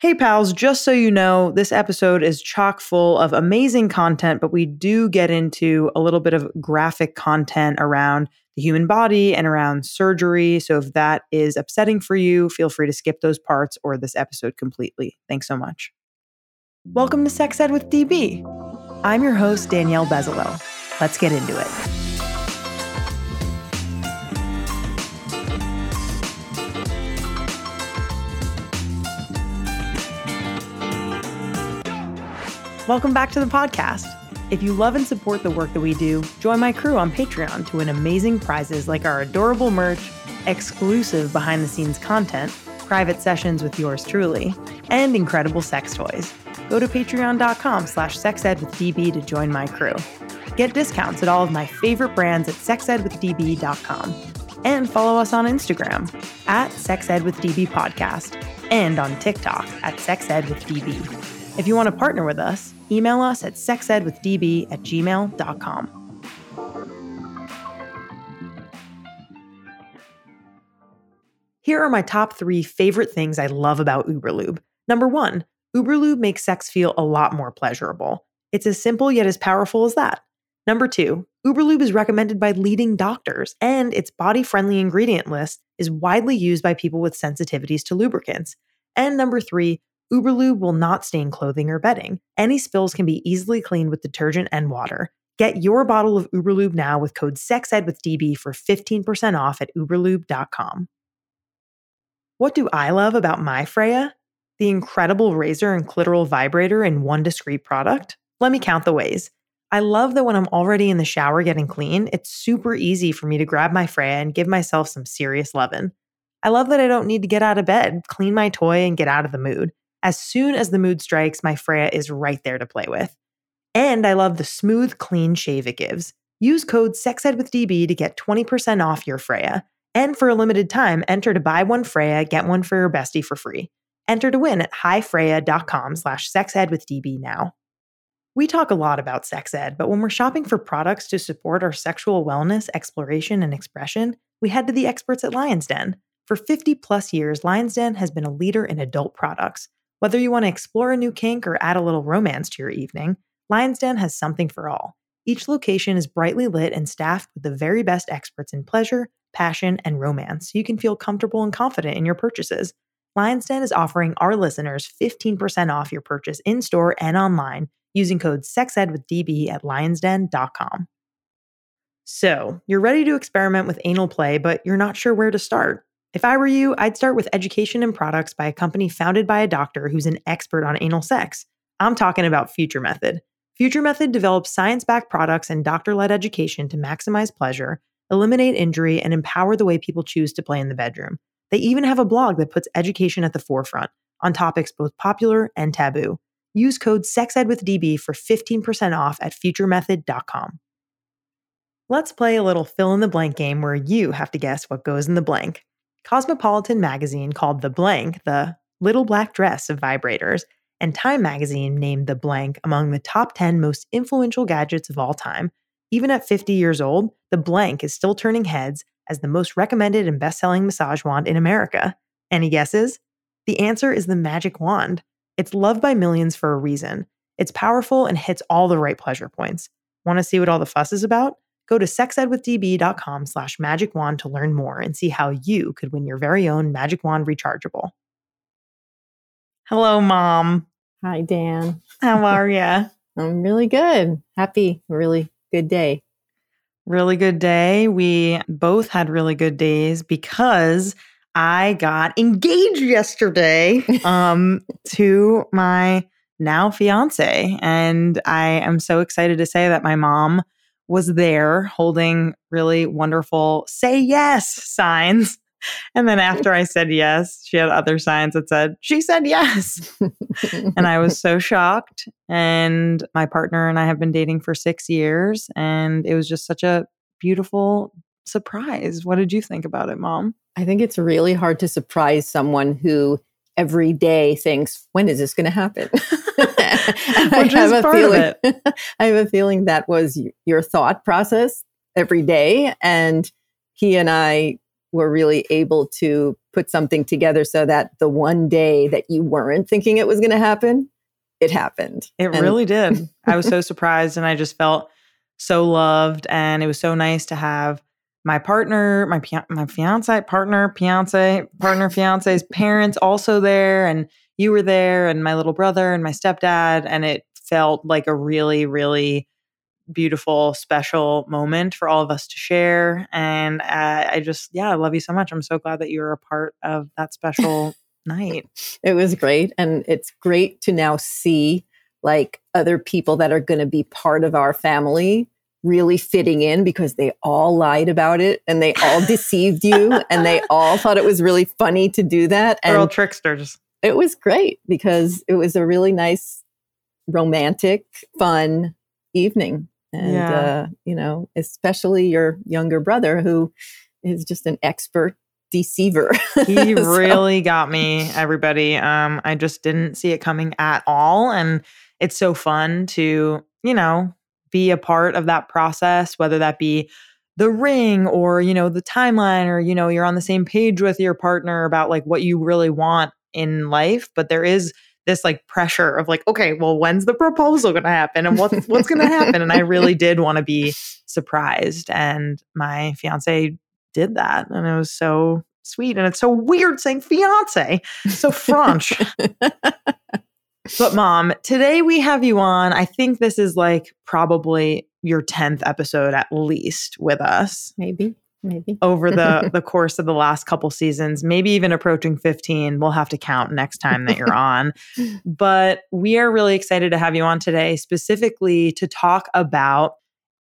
Hey, pals, just so you know, this episode is chock full of amazing content, but we do get into a little bit of graphic content around the human body and around surgery. So if that is upsetting for you, feel free to skip those parts or this episode completely. Thanks so much. Welcome to Sex Ed with DB. I'm your host, Danielle Bezalel. Let's get into it. Welcome back to the podcast. If you love and support the work that we do, join my crew on Patreon to win amazing prizes like our adorable merch, exclusive behind the scenes content, private sessions with yours truly, and incredible sex toys. Go to patreon.com slash sexedwithdb to join my crew. Get discounts at all of my favorite brands at sexedwithdb.com. And follow us on Instagram at sexedwithdb podcast and on TikTok at sexedwithdb. If you want to partner with us, email us at sexedwithdb at gmail.com. Here are my top three favorite things I love about Uberlube. Number one, Uberlube makes sex feel a lot more pleasurable. It's as simple yet as powerful as that. Number two, Uberlube is recommended by leading doctors, and its body friendly ingredient list is widely used by people with sensitivities to lubricants. And number three, Uberlube will not stain clothing or bedding. Any spills can be easily cleaned with detergent and water. Get your bottle of Uberlube now with code SEXEDWITHDB for 15% off at uberlube.com. What do I love about my Freya? The incredible razor and clitoral vibrator in one discrete product? Let me count the ways. I love that when I'm already in the shower getting clean, it's super easy for me to grab my Freya and give myself some serious lovin'. I love that I don't need to get out of bed, clean my toy, and get out of the mood. As soon as the mood strikes, my Freya is right there to play with. And I love the smooth, clean shave it gives. Use code SEXEDWITHDB to get 20% off your Freya. And for a limited time, enter to buy one Freya, get one for your bestie for free. Enter to win at highfreya.com slash sexedwithdb now. We talk a lot about sex ed, but when we're shopping for products to support our sexual wellness, exploration, and expression, we head to the experts at Lion's Den. For 50 plus years, Lion's Den has been a leader in adult products. Whether you want to explore a new kink or add a little romance to your evening, Lion's Den has something for all. Each location is brightly lit and staffed with the very best experts in pleasure, passion, and romance so you can feel comfortable and confident in your purchases. Lion's Den is offering our listeners 15% off your purchase in store and online using code SEXEDWITHDB at lionsden.com. So, you're ready to experiment with anal play, but you're not sure where to start. If I were you, I'd start with education and products by a company founded by a doctor who's an expert on anal sex. I'm talking about Future Method. Future Method develops science backed products and doctor led education to maximize pleasure, eliminate injury, and empower the way people choose to play in the bedroom. They even have a blog that puts education at the forefront on topics both popular and taboo. Use code SEXEDWITHDB for 15% off at futuremethod.com. Let's play a little fill in the blank game where you have to guess what goes in the blank. Cosmopolitan magazine called The Blank the little black dress of vibrators, and Time magazine named The Blank among the top 10 most influential gadgets of all time. Even at 50 years old, The Blank is still turning heads as the most recommended and best selling massage wand in America. Any guesses? The answer is the Magic Wand. It's loved by millions for a reason. It's powerful and hits all the right pleasure points. Want to see what all the fuss is about? Go to sexedwithdb.com slash magic wand to learn more and see how you could win your very own magic wand rechargeable. Hello, Mom. Hi, Dan. How are you? I'm really good. Happy, really good day. Really good day. We both had really good days because I got engaged yesterday um, to my now fiance. And I am so excited to say that my mom was there holding really wonderful say yes signs. And then after I said yes, she had other signs that said, she said yes. and I was so shocked. And my partner and I have been dating for six years. And it was just such a beautiful surprise. What did you think about it, mom? I think it's really hard to surprise someone who every day thinks, when is this going to happen? I have a feeling, I have a feeling that was your thought process every day. And he and I were really able to put something together so that the one day that you weren't thinking it was going to happen, it happened. It And- really did. I was so surprised and I just felt so loved and it was so nice to have my partner, my my fiance, partner, fiance, partner, fiance's parents also there and you were there and my little brother and my stepdad and it felt like a really really beautiful special moment for all of us to share and uh, I just yeah, I love you so much. I'm so glad that you were a part of that special night. It was great. And it's great to now see like other people that are going to be part of our family really fitting in because they all lied about it and they all deceived you and they all thought it was really funny to do that. They're all tricksters. It was great because it was a really nice, romantic, fun evening. And, Yeah. uh, you know, especially your younger brother who is just an expert deceiver. he So- really got me everybody um i just didn't see it coming at all and it's so fun to you know be a part of that process whether that be the ring or you know the timeline or you know you're on the same page with your partner about like what you really want in life but there is this like pressure of like okay well when's the proposal going to happen and what's what's going to happen? And i really did want to be surprised and my fiance did that and it was so sweet and it's so weird saying fiance so french but mom today we have you on. I think this is like probably your 10th episode at least with us. Maybe, maybe. over the the course of the last couple seasons maybe even approaching 15 we'll have to count next time that you're on but we are really excited to have you on today specifically to talk about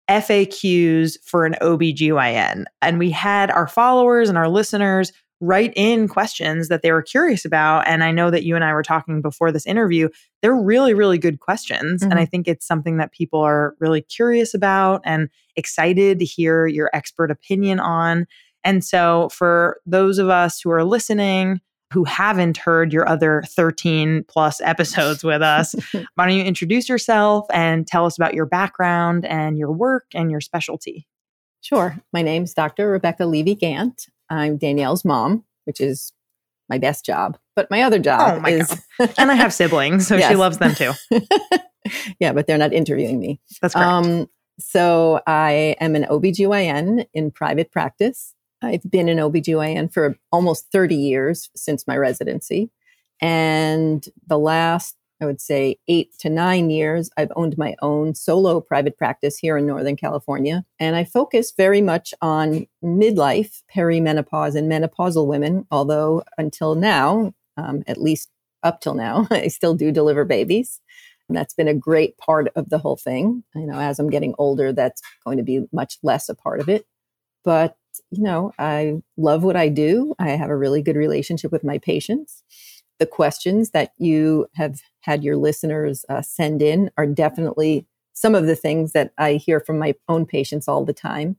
FAQs for an OBGYN. And we had our followers and our listeners write in questions that they were curious about. And I know that you and I were talking before this interview. They're really, really good questions. And I mm-hmm. think it's something that people are really curious about and excited to hear your expert opinion on. And so, for those of us who are listening, who haven't heard your other 13 plus episodes with us, why don't you introduce yourself and tell us about your background and your work and your specialty? Sure. My name's Dr. Rebecca Levy Gantt. I'm Danielle's mom, which is my best job. But my other job Oh my is. And I have siblings, so she loves them too. yeah, but they're not interviewing me. That's correct. Um, so I am an OBGYN in private practice. I've been an OBGYN for almost 30 years since my residency. And the last, I would say, eight to nine years, I've owned my own solo private practice here in Northern California. And I focus very much on midlife, perimenopause, and menopausal women, although until now, um, at least up till now, I still do deliver babies. And that's been a great part of the whole thing. You know, as I'm getting older, that's going to be much less a part of it. But, you know, I love what I do. I have a really good relationship with my patients. The questions that you have had your listeners uh, send in are definitely some of the things that I hear from my own patients all the time.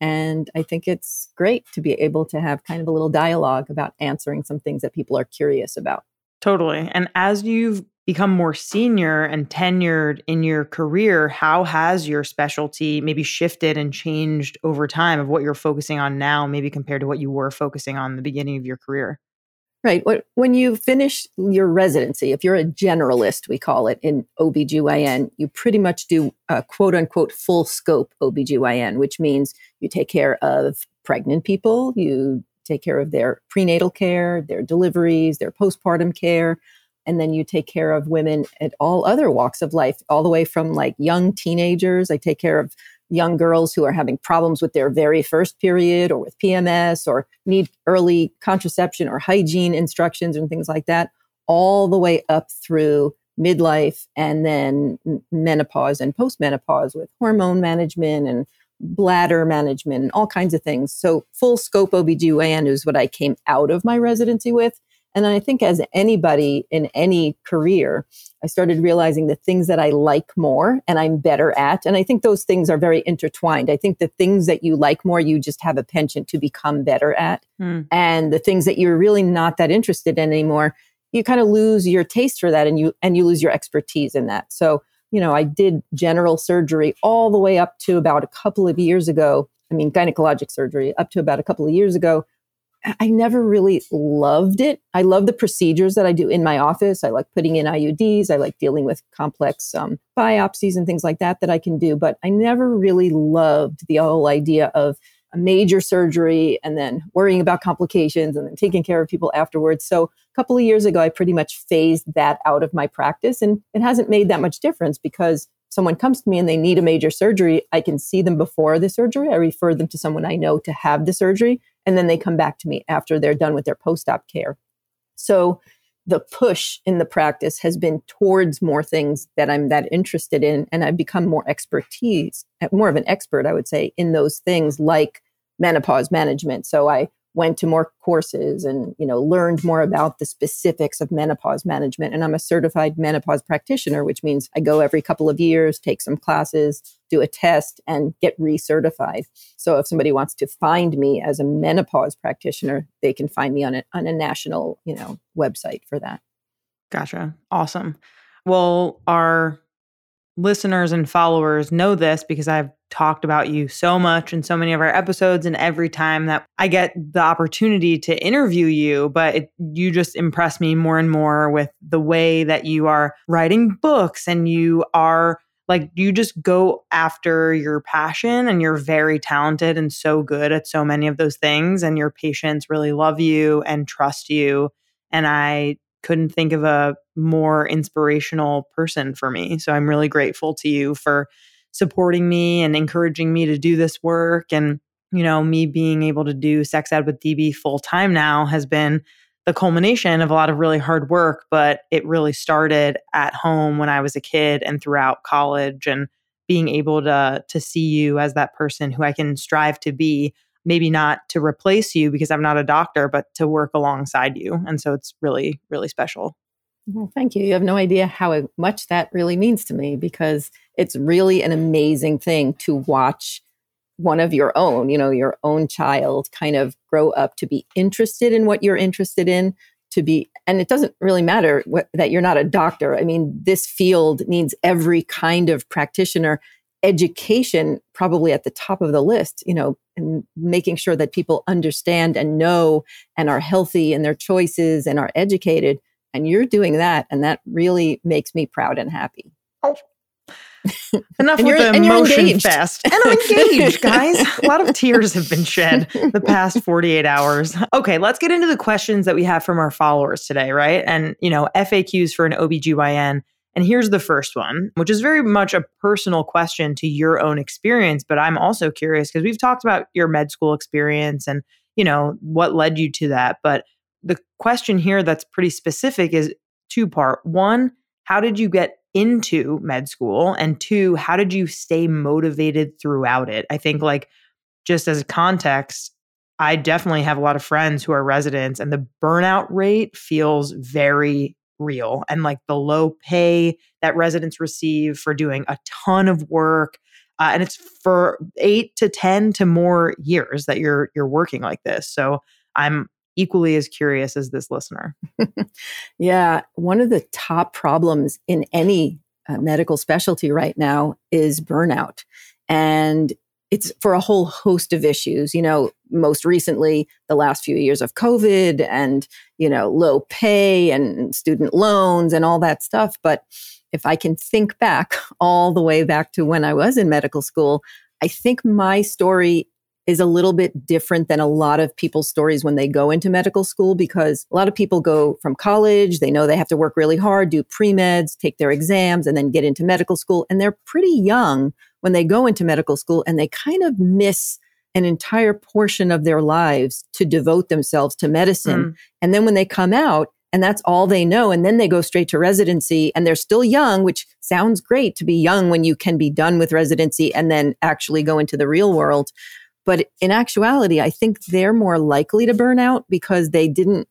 And I think it's great to be able to have kind of a little dialogue about answering some things that people are curious about. Totally. And as you've become more senior and tenured in your career, how has your specialty maybe shifted and changed over time of what you're focusing on now, maybe compared to what you were focusing on the beginning of your career? Right. When you finish your residency, if you're a generalist, we call it in OBGYN, you pretty much do a quote unquote full scope OBGYN, which means you take care of pregnant people, you take care of their prenatal care, their deliveries, their postpartum care, and then you take care of women at all other walks of life, all the way from like young teenagers. I take care of young girls who are having problems with their very first period or with PMS or need early contraception or hygiene instructions and things like that, all the way up through midlife and then menopause and postmenopause with hormone management and bladder management and all kinds of things. So full scope OBGYN is what I came out of my residency with. And I think as anybody in any career, I started realizing the things that I like more and I'm better at. And I think those things are very intertwined. I think the things that you like more, you just have a penchant to become better at. Hmm. And the things that you're really not that interested in anymore, you kind of lose your taste for that and you and you lose your expertise in that. So, you know, I did general surgery all the way up to about a couple of years ago. I mean, gynecologic surgery up to about a couple of years ago I never really loved it. I love the procedures that I do in my office. I like putting in IUDs. I like dealing with complex um, biopsies and things like that that I can do. But I never really loved the whole idea of a major surgery and then worrying about complications and then taking care of people afterwards. So a couple of years ago, I pretty much phased that out of my practice. And it hasn't made that much difference because someone comes to me and they need a major surgery, I can see them before the surgery. I refer them to someone I know to have the surgery and then they come back to me after they're done with their post-op care. So the push in the practice has been towards more things that I'm that interested in, and I've become more expertise, more of an expert, I would say, in those things like menopause management. So I went to more courses and you know learned more about the specifics of menopause management. And i'm a certified menopause practitioner which means i go every couple of years take some classes do a test and get recertified. So if somebody wants to find me as a menopause practitioner they can find me on a, on a national you know website for that. Gotcha. Awesome. Well our listeners and followers know this because I've talked about you so much in so many of our episodes and every time that I get the opportunity to interview you but it, you just impress me more and more with the way that you are writing books and you are like you just go after your passion and you're very talented and so good at so many of those things and your patients really love you and trust you and I couldn't think of a more inspirational person for me. So I'm really grateful to you for supporting me and encouraging me to do this work. And, you know, me being able to do sex ed with DB full time now has been the culmination of a lot of really hard work, but it really started at home when I was a kid and throughout college and being able to to see you as that person who I can strive to be maybe not to replace you because I'm not a doctor, but to work alongside you. And so it's really, really special. Well, thank you. You have no idea how much that really means to me because it's really an amazing thing to watch one of your own, you know, your own child kind of grow up to be interested in what you're interested in, to be, and it doesn't really matter what, that you're not a doctor. I mean, this field needs every kind of practitioner education probably at the top of the list, you know, and making sure that people understand and know and are healthy in their choices and are educated. And you're doing that. And that really makes me proud and happy. Oh. Enough with the emotion fest. And I'm engaged, guys. A lot of tears have been shed the past 48 hours. Okay, let's get into the questions that we have from our followers today, right? And, you know, FAQs for an OBGYN and here's the first one, which is very much a personal question to your own experience, but I'm also curious because we've talked about your med school experience and, you know, what led you to that, but the question here that's pretty specific is two part. One, how did you get into med school? And two, how did you stay motivated throughout it? I think like just as a context, I definitely have a lot of friends who are residents and the burnout rate feels very real and like the low pay that residents receive for doing a ton of work uh, and it's for 8 to 10 to more years that you're you're working like this so i'm equally as curious as this listener yeah one of the top problems in any uh, medical specialty right now is burnout and it's for a whole host of issues. You know, most recently, the last few years of COVID and, you know, low pay and student loans and all that stuff. But if I can think back all the way back to when I was in medical school, I think my story is a little bit different than a lot of people's stories when they go into medical school because a lot of people go from college, they know they have to work really hard, do pre meds, take their exams, and then get into medical school. And they're pretty young when they go into medical school and they kind of miss an entire portion of their lives to devote themselves to medicine. Mm. And then when they come out, and that's all they know. And then they go straight to residency and they're still young, which sounds great to be young when you can be done with residency and then actually go into the real world. But in actuality, I think they're more likely to burn out because they didn't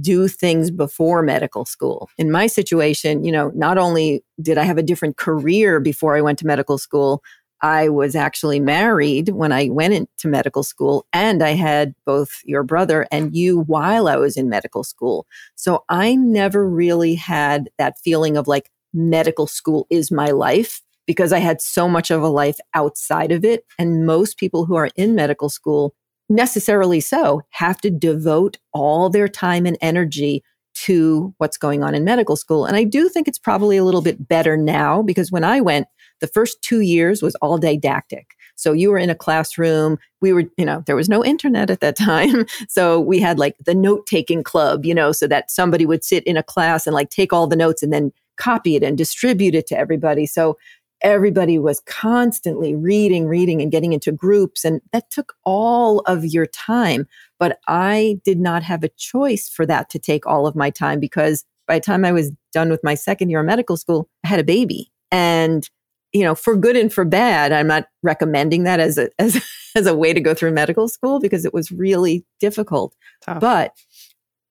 do things before medical school. In my situation, you know, not only did I have a different career before I went to medical school, I was actually married when I went into medical school, and I had both your brother and you while I was in medical school. So I never really had that feeling of like medical school is my life because I had so much of a life outside of it. And most people who are in medical school necessarily so, have to devote all their time and energy to what's going on in medical school. And I do think it's probably a little bit better now because when I went, the first two years was all didactic. So you were in a classroom. We were, you know, there was no internet at that time. So we had like the note taking club, you know, so that somebody would sit in a class and like take all the notes and then copy it and distribute it to everybody. So everybody was constantly reading, reading, and getting into groups. And that took all of your time. But I did not have a choice for that to take all of my time because by the time I was done with my second year of medical school, I had a baby. And, you know, for good and for bad, I'm not recommending that as a, as, as a way to go through medical school because it was really difficult. Tough. But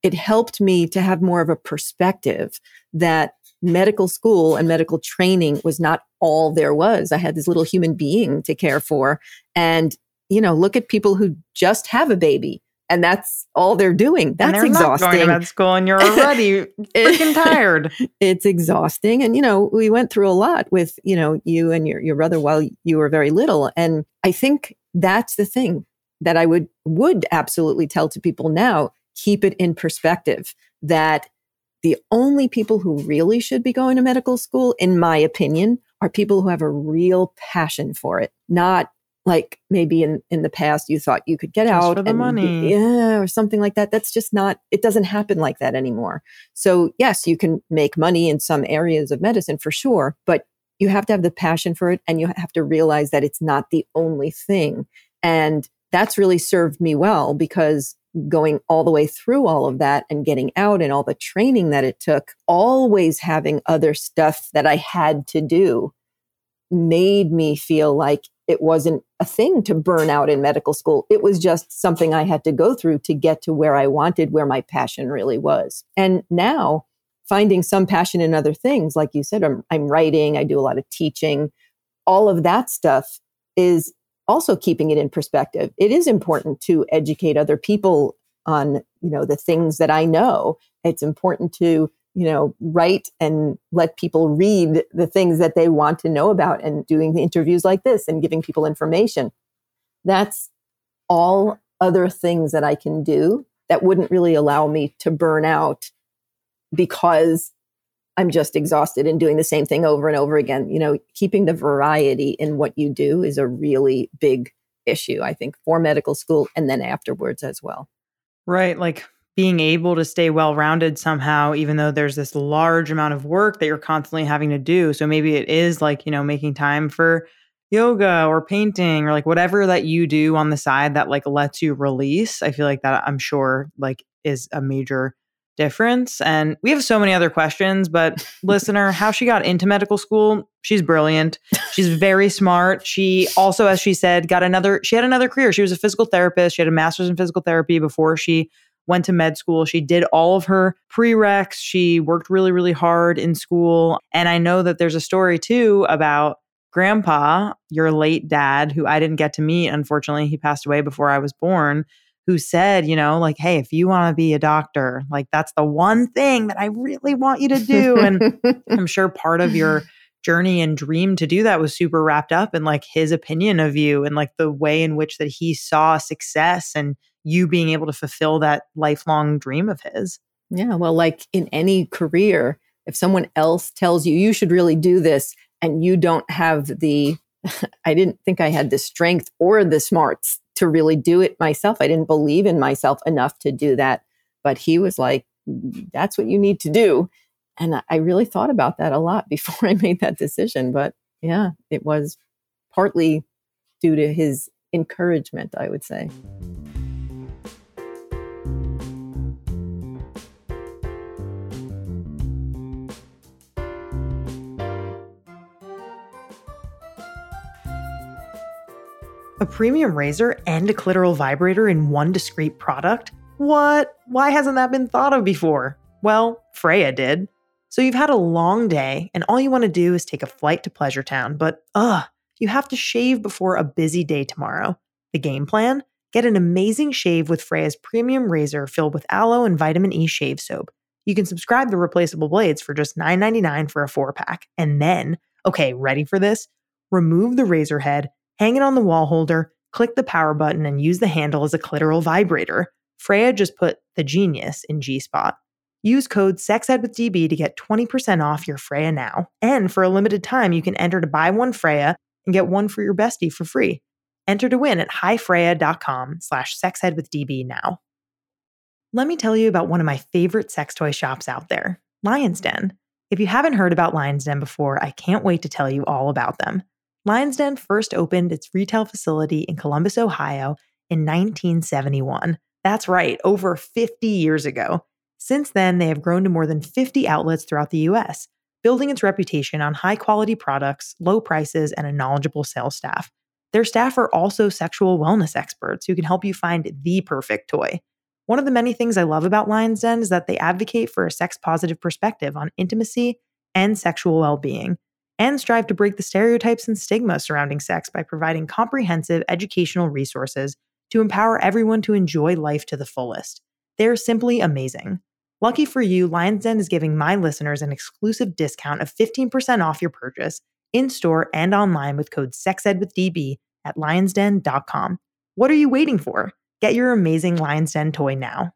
it helped me to have more of a perspective that medical school and medical training was not all there was. I had this little human being to care for. And, you know, look at people who just have a baby and that's all they're doing. That's they're exhausting. Going to med school and you're already freaking tired. It's exhausting. And, you know, we went through a lot with, you know, you and your, your brother while you were very little. And I think that's the thing that I would, would absolutely tell to people now, keep it in perspective that the only people who really should be going to medical school, in my opinion, are people who have a real passion for it, not like maybe in, in the past you thought you could get just out for the money. yeah or something like that. That's just not it doesn't happen like that anymore. So yes you can make money in some areas of medicine for sure but you have to have the passion for it and you have to realize that it's not the only thing. And that's really served me well because going all the way through all of that and getting out and all the training that it took, always having other stuff that I had to do made me feel like it wasn't a thing to burn out in medical school. It was just something I had to go through to get to where I wanted, where my passion really was. And now finding some passion in other things, like you said, I'm, I'm writing, I do a lot of teaching, all of that stuff is also keeping it in perspective. It is important to educate other people on, you know, the things that I know. It's important to, you know, write and let people read the things that they want to know about and doing the interviews like this and giving people information. That's all other things that I can do that wouldn't really allow me to burn out because I'm just exhausted and doing the same thing over and over again. You know, keeping the variety in what you do is a really big issue, I think, for medical school and then afterwards as well. Right. Like being able to stay well rounded somehow, even though there's this large amount of work that you're constantly having to do. So maybe it is like, you know, making time for yoga or painting or like whatever that you do on the side that like lets you release. I feel like that I'm sure like is a major difference. And we have so many other questions, but listener, how she got into medical school, she's brilliant. She's very smart. She also, as she said, got another, she had another career. She was a physical therapist. She had a master's in physical therapy before she went to med school. She did all of her prereqs. She worked really, really hard in school. And I know that there's a story too about grandpa, your late dad, who I didn't get to meet. Unfortunately, he passed away before I was born who said, you know, like, hey, if you want to be a doctor, like that's the one thing that I really want you to do. And I'm sure part of your journey and dream to do that was super wrapped up in like his opinion of you and like the way in which that he saw success and you being able to fulfill that lifelong dream of his. Yeah. Well, like in any career, if someone else tells you you should really do this and you don't have the I didn't think I had the strength or the smarts to really do it myself. I didn't believe in myself enough to do that. But he was like, that's what you need to do. And I really thought about that a lot before I made that decision. But yeah, it was partly due to his encouragement, I would say. Premium razor and a clitoral vibrator in one discrete product? What? Why hasn't that been thought of before? Well, Freya did. So you've had a long day, and all you want to do is take a flight to Pleasure Town, but ugh, you have to shave before a busy day tomorrow. The game plan? Get an amazing shave with Freya's premium razor filled with aloe and vitamin E shave soap. You can subscribe to replaceable blades for just $9.99 for a four pack. And then, okay, ready for this? Remove the razor head hang it on the wall holder, click the power button and use the handle as a clitoral vibrator. Freya just put the genius in G Spot. Use code SEXEDWITHDB to get 20% off your Freya now. And for a limited time, you can enter to buy one Freya and get one for your bestie for free. Enter to win at highfreya.com slash sexedwithdb now. Let me tell you about one of my favorite sex toy shops out there, Lion's Den. If you haven't heard about Lion's Den before, I can't wait to tell you all about them. Lion's Den first opened its retail facility in Columbus, Ohio in 1971. That's right, over 50 years ago. Since then, they have grown to more than 50 outlets throughout the US, building its reputation on high quality products, low prices, and a knowledgeable sales staff. Their staff are also sexual wellness experts who can help you find the perfect toy. One of the many things I love about Lion's Den is that they advocate for a sex positive perspective on intimacy and sexual well being, and strive to break the stereotypes and stigma surrounding sex by providing comprehensive educational resources to empower everyone to enjoy life to the fullest. They're simply amazing. Lucky for you, Lion's Den is giving my listeners an exclusive discount of 15% off your purchase in store and online with code SEXEDWITHDB at lionsden.com. What are you waiting for? Get your amazing Lion's Den toy now.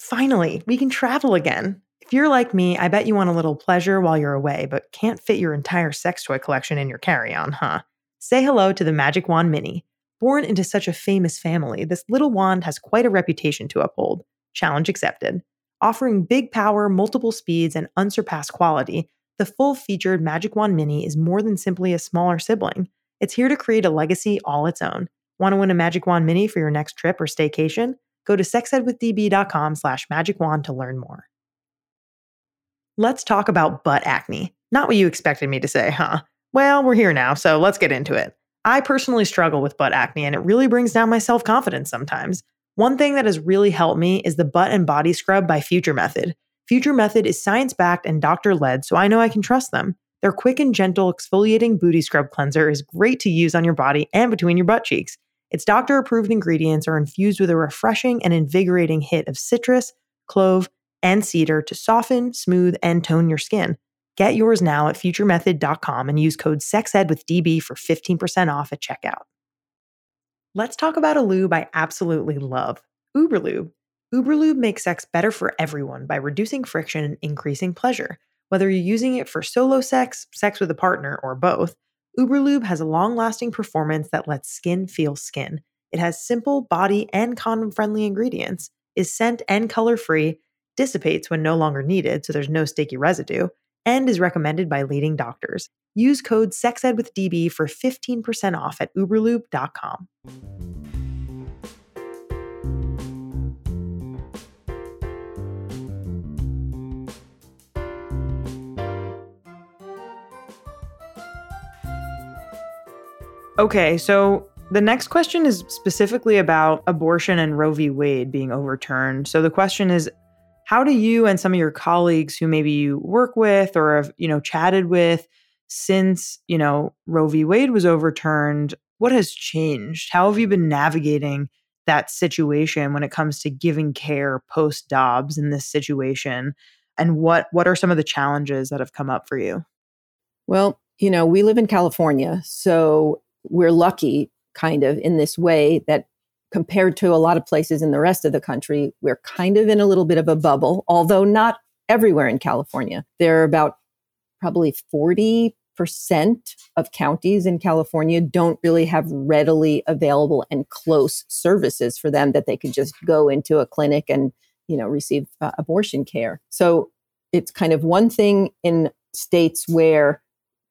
Finally, we can travel again. If you're like me, I bet you want a little pleasure while you're away, but can't fit your entire sex toy collection in your carry on, huh? Say hello to the Magic Wand Mini. Born into such a famous family, this little wand has quite a reputation to uphold. Challenge accepted. Offering big power, multiple speeds, and unsurpassed quality, the full featured Magic Wand Mini is more than simply a smaller sibling. It's here to create a legacy all its own. Want to win a Magic Wand Mini for your next trip or staycation? Go to sexedwithdb.com slash magic wand to learn more. Let's talk about butt acne. Not what you expected me to say, huh? Well, we're here now, so let's get into it. I personally struggle with butt acne, and it really brings down my self confidence sometimes. One thing that has really helped me is the butt and body scrub by Future Method. Future Method is science backed and doctor led, so I know I can trust them. Their quick and gentle exfoliating booty scrub cleanser is great to use on your body and between your butt cheeks. Its doctor approved ingredients are infused with a refreshing and invigorating hit of citrus, clove, and cedar to soften, smooth, and tone your skin. Get yours now at futuremethod.com and use code SEXED with DB for 15% off at checkout. Let's talk about a lube I absolutely love Uberlube. Uberlube makes sex better for everyone by reducing friction and increasing pleasure. Whether you're using it for solo sex, sex with a partner, or both, Uberlube has a long lasting performance that lets skin feel skin. It has simple, body, and condom friendly ingredients, is scent and color free, dissipates when no longer needed so there's no sticky residue, and is recommended by leading doctors. Use code SEXEDWITHDB for 15% off at uberlube.com. Okay, so the next question is specifically about abortion and Roe v. Wade being overturned. So the question is how do you and some of your colleagues who maybe you work with or have, you know, chatted with since, you know, Roe v. Wade was overturned, what has changed? How have you been navigating that situation when it comes to giving care post Dobbs in this situation? And what what are some of the challenges that have come up for you? Well, you know, we live in California, so we're lucky kind of in this way that compared to a lot of places in the rest of the country, we're kind of in a little bit of a bubble, although not everywhere in California. There are about probably 40% of counties in California don't really have readily available and close services for them that they could just go into a clinic and, you know, receive uh, abortion care. So it's kind of one thing in states where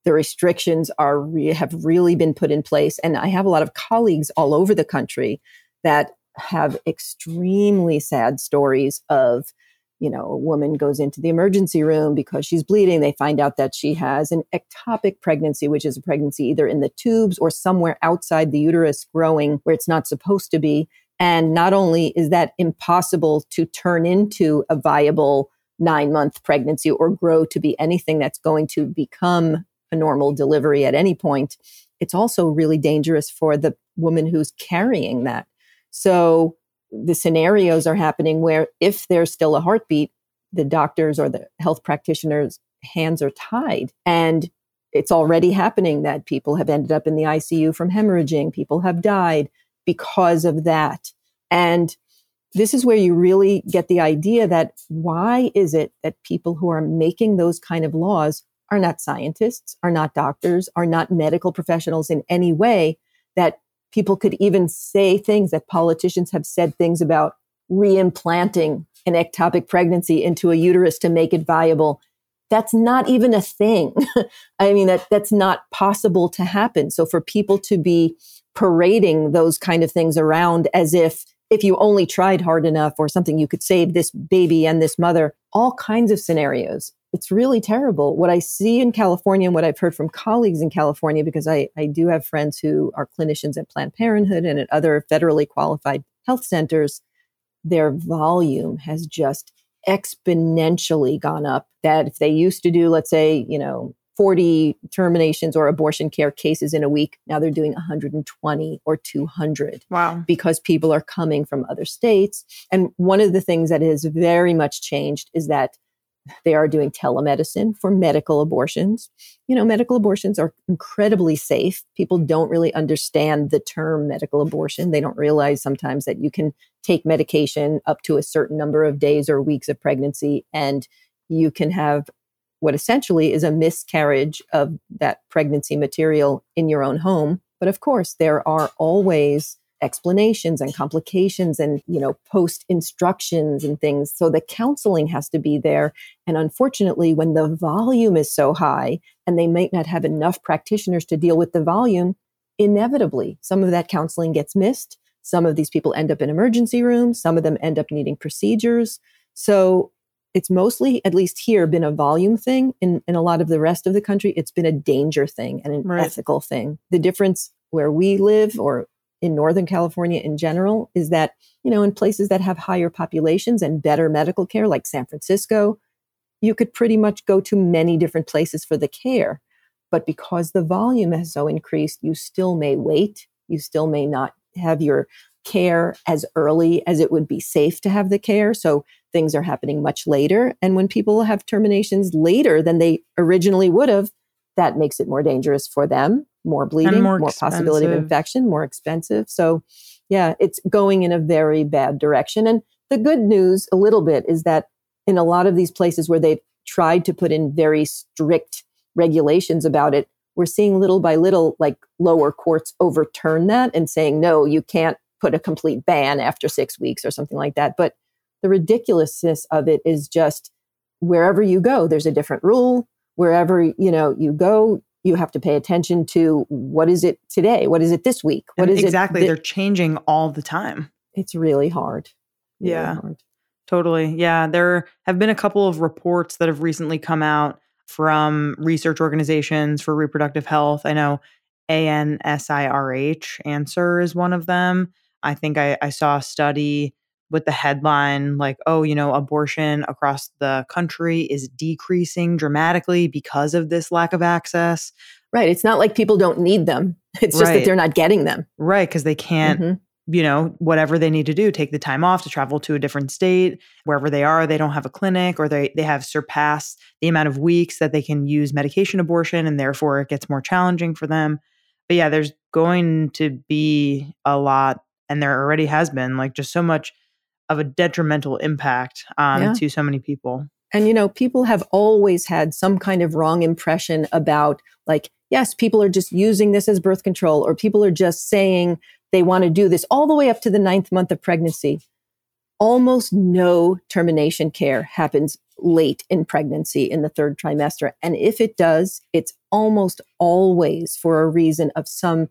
the restrictions are re- have really been put in place and i have a lot of colleagues all over the country that have extremely sad stories of you know a woman goes into the emergency room because she's bleeding they find out that she has an ectopic pregnancy which is a pregnancy either in the tubes or somewhere outside the uterus growing where it's not supposed to be and not only is that impossible to turn into a viable nine month pregnancy or grow to be anything that's going to become a normal delivery at any point, it's also really dangerous for the woman who's carrying that. So the scenarios are happening where if there's still a heartbeat, the doctors or the health practitioners' hands are tied. And it's already happening that people have ended up in the ICU from hemorrhaging, people have died because of that. And this is where you really get the idea that why is it that people who are making those kind of laws are not scientists, are not doctors, are not medical professionals in any way, that people could even say things that politicians have said things about reimplanting an ectopic pregnancy into a uterus to make it viable. That's not even a thing. I mean, that, that's not possible to happen. So for people to be parading those kind of things around as if if you only tried hard enough or something, you could save this baby and this mother, all kinds of scenarios. It's really terrible. What I see in California and what I've heard from colleagues in California, because I, I do have friends who are clinicians at Planned Parenthood and at other federally qualified health centers, their volume has just exponentially gone up. That if they used to do, let's say, you know, 40 terminations or abortion care cases in a week. Now they're doing 120 or 200. Wow. Because people are coming from other states. And one of the things that has very much changed is that they are doing telemedicine for medical abortions. You know, medical abortions are incredibly safe. People don't really understand the term medical abortion. They don't realize sometimes that you can take medication up to a certain number of days or weeks of pregnancy and you can have what essentially is a miscarriage of that pregnancy material in your own home. But of course, there are always explanations and complications and you know post instructions and things. So the counseling has to be there. And unfortunately when the volume is so high and they might not have enough practitioners to deal with the volume inevitably some of that counseling gets missed. Some of these people end up in emergency rooms. Some of them end up needing procedures. So it's mostly, at least here, been a volume thing. In, in a lot of the rest of the country, it's been a danger thing and an right. ethical thing. The difference where we live or in Northern California in general is that, you know, in places that have higher populations and better medical care, like San Francisco, you could pretty much go to many different places for the care. But because the volume has so increased, you still may wait. You still may not have your care as early as it would be safe to have the care. So things are happening much later. And when people have terminations later than they originally would have, that makes it more dangerous for them, more bleeding, more, more possibility of infection, more expensive. So, yeah, it's going in a very bad direction. And the good news, a little bit, is that in a lot of these places where they've tried to put in very strict regulations about it, we're seeing little by little like lower courts overturn that and saying, no, you can't put a complete ban after six weeks or something like that. But the ridiculousness of it is just wherever you go, there's a different rule. Wherever you know you go, you have to pay attention to what is it today? What is it this week? What is exactly? It th- They're changing all the time. It's really hard. Really yeah, hard. totally. Yeah, there have been a couple of reports that have recently come out from research organizations for reproductive health. I know ANSIRH Answer is one of them. I think I, I saw a study with the headline like, oh, you know, abortion across the country is decreasing dramatically because of this lack of access. Right. It's not like people don't need them. It's just right. that they're not getting them. Right. Because they can't, mm-hmm. you know, whatever they need to do, take the time off to travel to a different state. Wherever they are, they don't have a clinic or they, they have surpassed the amount of weeks that they can use medication abortion. And therefore it gets more challenging for them. But yeah, there's going to be a lot, and there already has been like just so much of a detrimental impact um, yeah. to so many people. And, you know, people have always had some kind of wrong impression about, like, yes, people are just using this as birth control, or people are just saying they want to do this all the way up to the ninth month of pregnancy. Almost no termination care happens late in pregnancy in the third trimester. And if it does, it's almost always for a reason of some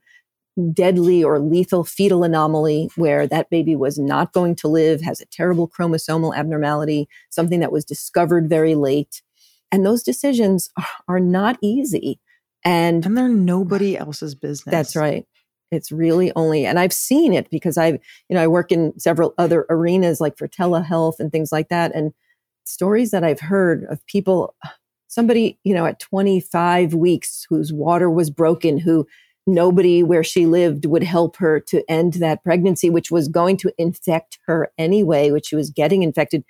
deadly or lethal fetal anomaly where that baby was not going to live, has a terrible chromosomal abnormality, something that was discovered very late. And those decisions are not easy. And, and they're nobody else's business. That's right. It's really only, and I've seen it because I've, you know, I work in several other arenas like for telehealth and things like that. And stories that I've heard of people, somebody, you know, at 25 weeks whose water was broken, who nobody where she lived would help her to end that pregnancy, which was going to infect her anyway, which she was getting infected,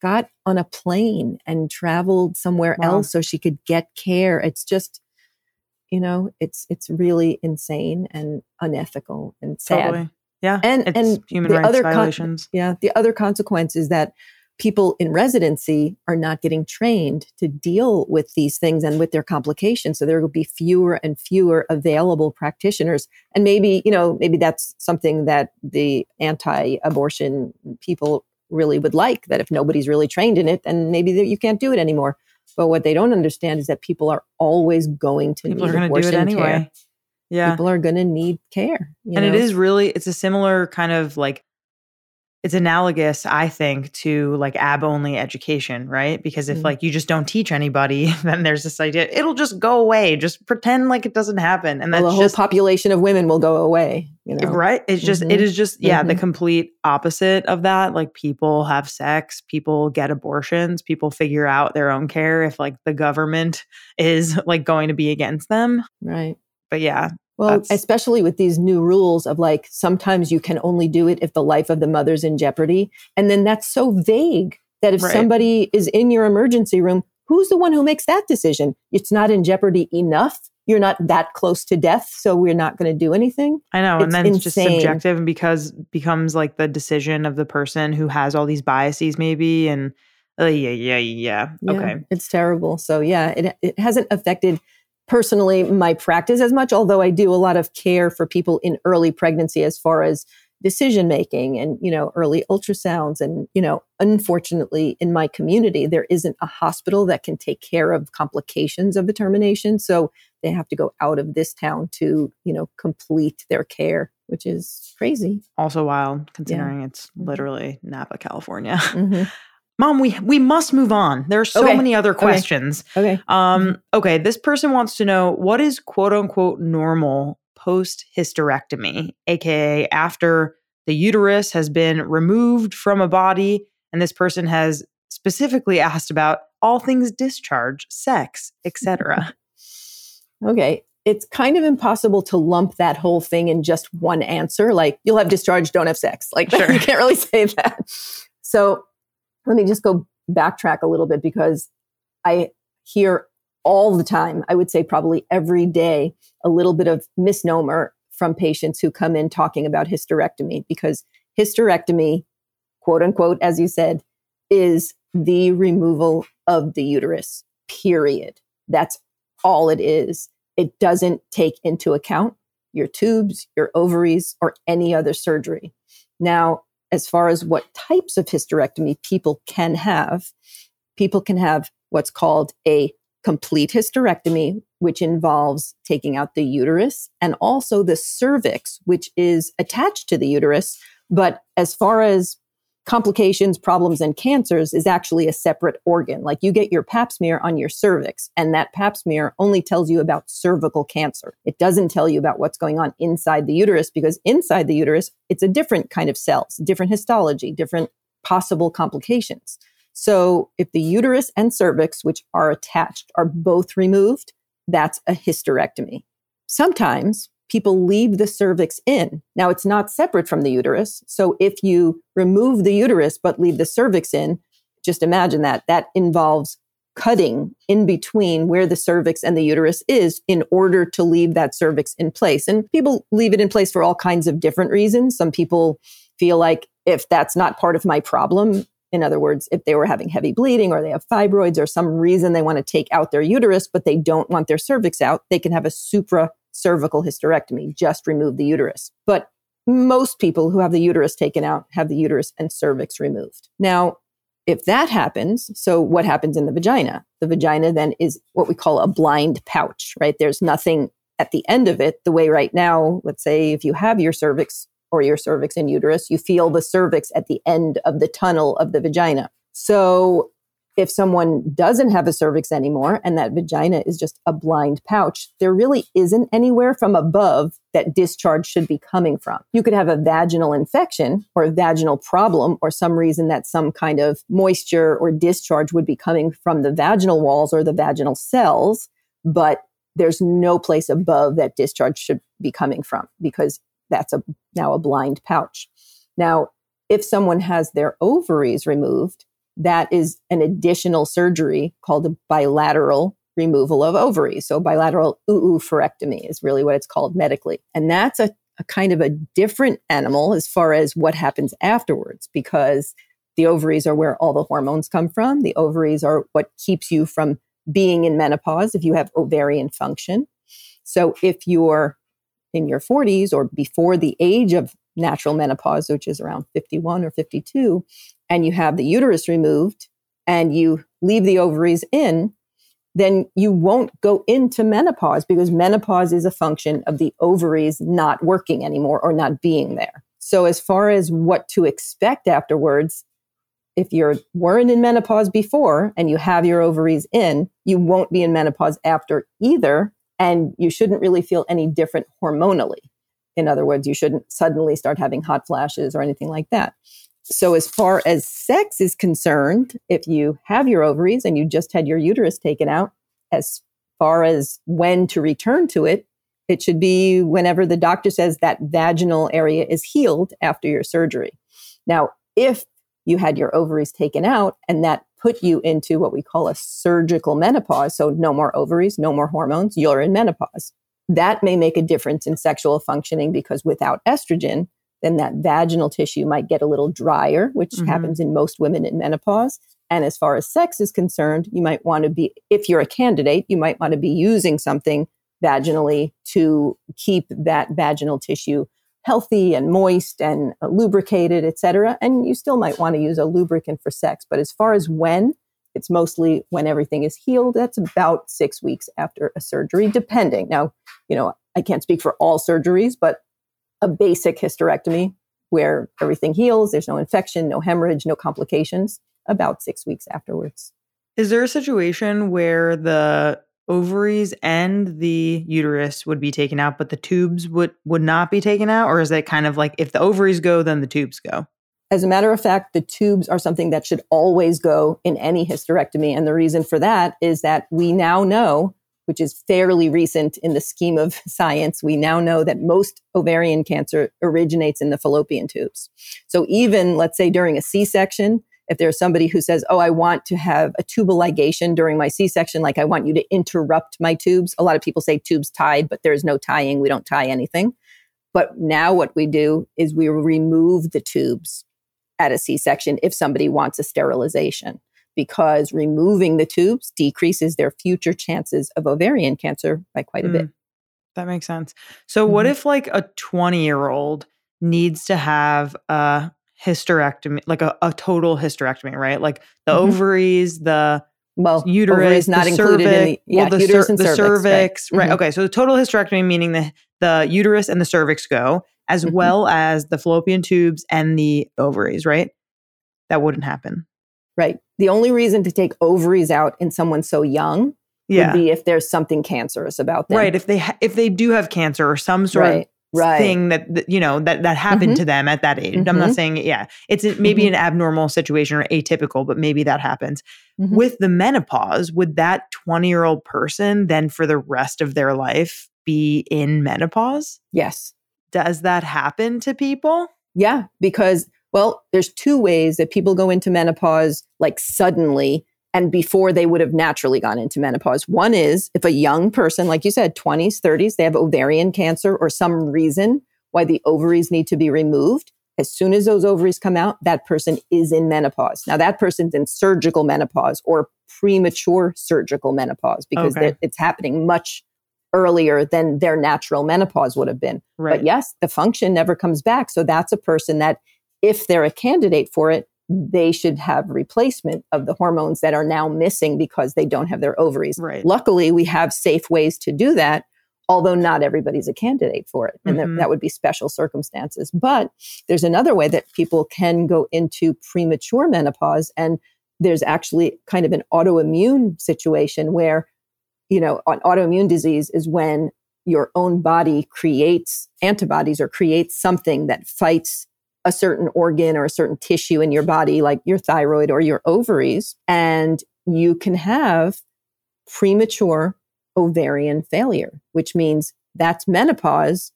got on a plane and traveled somewhere wow. else so she could get care. It's just, You know, it's it's really insane and unethical and sad. Totally. Yeah. And it's and human the rights other con- violations. yeah, the other consequence is that people in residency are not getting trained to deal with these things and with their complications. So there will be fewer and fewer available practitioners. And maybe, you know, maybe that's something that the anti abortion people really would like that if nobody's really trained in it, then maybe that you can't do it anymore. But what they don't understand is that people are always going to People are need going to do it anyway. care. Yeah. People are going to need care. you and it know? is really it's a similar kind of like it's analogous i think to like ab only education right because if Mhm. like you just don't teach anybody then there's this idea it'll just go away just pretend like it doesn't happen and Well, the whole just population of women will go away. You know, right it's just it Mhm. is just yeah the Mhm. complete opposite of that like people have sex people get abortions people figure out their own care if like the government is like going to be against them right? but yeah Well, That's- especially with these new rules of like sometimes you can only do it if the life of the mother's in jeopardy. And then that's so vague that if Right. somebody is in your emergency room, who's the one who makes that decision? It's not in jeopardy enough. You're not that close to death, so we're not going to do anything. I know, and It's then it's just subjective, and because becomes like the decision of the person who has all these biases, maybe, and uh, yeah, yeah, yeah. Yeah, Okay, It's terrible. So yeah, it it hasn't affected personally my practice as much, although I do a lot of care for people in early pregnancy as far as decision making and you know early ultrasounds and you know unfortunately in my community there isn't a hospital that can take care of complications of a termination so they have to go out of this town to you know complete their care which is crazy also wild considering it's literally Napa, California. Mhm. Mom, we we must move on. There are so Okay, many other okay. questions. okay Um, okay, this person wants to know what is quote unquote normal post hysterectomy, aka after the uterus has been removed from a body, and this person has specifically asked about all things discharge, sex, etc. Okay. It's kind of impossible to lump that whole thing in just one answer. Like, you'll have discharge, don't have sex. Like, Sure. you can't really say that. So, let me just go backtrack a little bit because I hear all the time, I would say probably every day, a little bit of misnomer from patients who come in talking about hysterectomy because hysterectomy, quote unquote, as you said, is the removal of the uterus, period. That's all it is. It doesn't take into account your tubes, your ovaries, or any other surgery. Now, as far as what types of hysterectomy people can have, people can have what's called a complete hysterectomy, which involves taking out the uterus and also the cervix, which is attached to the uterus. But as far as complications, problems, and cancers is actually a separate organ. Like you get your pap smear on your cervix, and that pap smear only tells you about cervical cancer. It doesn't tell you about what's going on inside the uterus because inside the uterus, it's a different kind of cells, different histology, different possible complications. So if the uterus and cervix, which are attached, are both removed, that's a hysterectomy. Sometimes people leave the cervix in. Now it's not separate from the uterus. So if you remove the uterus but leave the cervix in, just imagine that. That involves cutting in between where the cervix and the uterus is in order to leave that cervix in place. And people leave it in place for all kinds of different reasons. Some people feel like if that's not part of my problem, in other words, if they were having heavy bleeding or they have fibroids or some reason they want to take out their uterus, but they don't want their cervix out, they can have a supra cervical hysterectomy, just remove the uterus. But most people who have the uterus taken out have the uterus and cervix removed. Now, if that happens, so what happens in the vagina? The vagina then is what we call a blind pouch, right? There's nothing at the end of it. The way right now, let's say if you have your cervix or your cervix and uterus, you feel the cervix at the end of the tunnel of the vagina. So if someone doesn't have a cervix anymore and that vagina is just a blind pouch, there really isn't anywhere from above that discharge should be coming from. You could have a vaginal infection or a vaginal problem or some reason that some kind of moisture or discharge would be coming from the vaginal walls or the vaginal cells, but there's no place above that discharge should be coming from because that's a now a blind pouch. Now, if someone has their ovaries removed, that is an additional surgery called a bilateral removal of ovaries. So bilateral oophorectomy is really what it's called medically. And that's a, a kind of a different animal as far as what happens afterwards because the ovaries are where all the hormones come from. The ovaries are what keeps you from being in menopause if you have ovarian function. So if you're in your 40s or before the age of natural menopause, which is around 51 or 52, and you have the uterus removed and you leave the ovaries in, then you won't go into menopause because menopause is a function of the ovaries not working anymore or not being there. So, as far as what to expect afterwards, if you weren't in menopause before and you have your ovaries in, you won't be in menopause after either. And you shouldn't really feel any different hormonally. In other words, you shouldn't suddenly start having hot flashes or anything like that. So, as far as sex is concerned, if you have your ovaries and you just had your uterus taken out, as far as when to return to it, it should be whenever the doctor says that vaginal area is healed after your surgery. Now, if you had your ovaries taken out and that put you into what we call a surgical menopause, so no more ovaries, no more hormones, you're in menopause. That may make a difference in sexual functioning because without estrogen, then that vaginal tissue might get a little drier, which mm-hmm. happens in most women in menopause. And as far as sex is concerned, you might want to be, if you're a candidate, you might want to be using something vaginally to keep that vaginal tissue healthy and moist and lubricated, etc. And you still might want to use a lubricant for sex. But as far as when, it's mostly when everything is healed. That's about six weeks after a surgery, depending. Now, you know, I can't speak for all surgeries, but a basic hysterectomy where everything heals, there's no infection, no hemorrhage, no complications, about six weeks afterwards. Is there a situation where the ovaries and the uterus would be taken out, but the tubes would would not be taken out, or is it kind of like if the ovaries go, then the tubes go? As a matter of fact, the tubes are something that should always go in any hysterectomy, and the reason for that is that we now know which is fairly recent in the scheme of science, we now know that most ovarian cancer originates in the fallopian tubes. So even, let's say, during a C section, if there's somebody who says, Oh, I want to have a tubal ligation during my C section, like I want you to interrupt my tubes. A lot of people say tubes tied, but there's no tying. We don't tie anything. But now what we do is we remove the tubes at a C section if somebody wants a sterilization because removing the tubes decreases their future chances of ovarian cancer by quite a mm, bit. That makes sense. So, mm-hmm. what if like a 20 year old needs to have a hysterectomy, like a, a total hysterectomy, right? Like the mm-hmm. ovaries, the well, uterus, not included in the, yeah, well, the, uterus cer- and the cervix, cervix right? right. Mm-hmm. Okay, so the total hysterectomy meaning the the uterus and the cervix go, as Mhm. well as the fallopian tubes and the ovaries, right? That wouldn't happen. Right. The only reason to take ovaries out in someone so young Yeah, would be if there's something cancerous about them. right. If they ha- if they do have cancer or some sort of Right. Right. thing that, that you know that that happened Mhm. to them at that age. I'm not Mhm. saying yeah, it's maybe Mhm. an abnormal situation or atypical, but maybe that happens. Mhm. With the menopause, would that 20 year old person then for the rest of their life be in menopause? Yes. Does that happen to people? Yeah. Because, well, there's two ways that people go into menopause like suddenly and before they would have naturally gone into menopause. One is if a young person, like you said, 20s, 30s, they have ovarian cancer or some reason why the ovaries need to be removed. As soon as those ovaries come out, that person is in menopause. Now, that person's in surgical menopause or premature surgical menopause because Okay. it's happening much earlier than their natural menopause would have been. Right. But yes, the function never comes back. So that's a person that, if they're a candidate for it, they should have replacement of the hormones that are now missing because they don't have their ovaries. Right. Luckily, we have safe ways to do that, although not everybody's a candidate for it. And that- Mhm. that would be special circumstances. But there's another way that people can go into premature menopause. And there's actually kind of an autoimmune situation where, you know, an autoimmune disease is when your own body creates antibodies or creates something that fights a certain organ or a certain tissue in your body, like your thyroid or your ovaries. And you can have premature ovarian failure, which means that's menopause,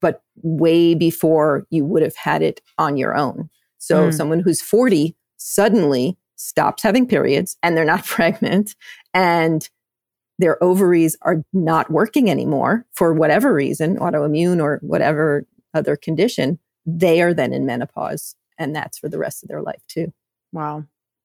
but way before you would have had it on your own. So Mm. someone who's 40 suddenly stops having periods and they're not pregnant and their ovaries are not working anymore for whatever reason, autoimmune or whatever other condition, they are then in menopause. And that's for the rest of their life too. Wow.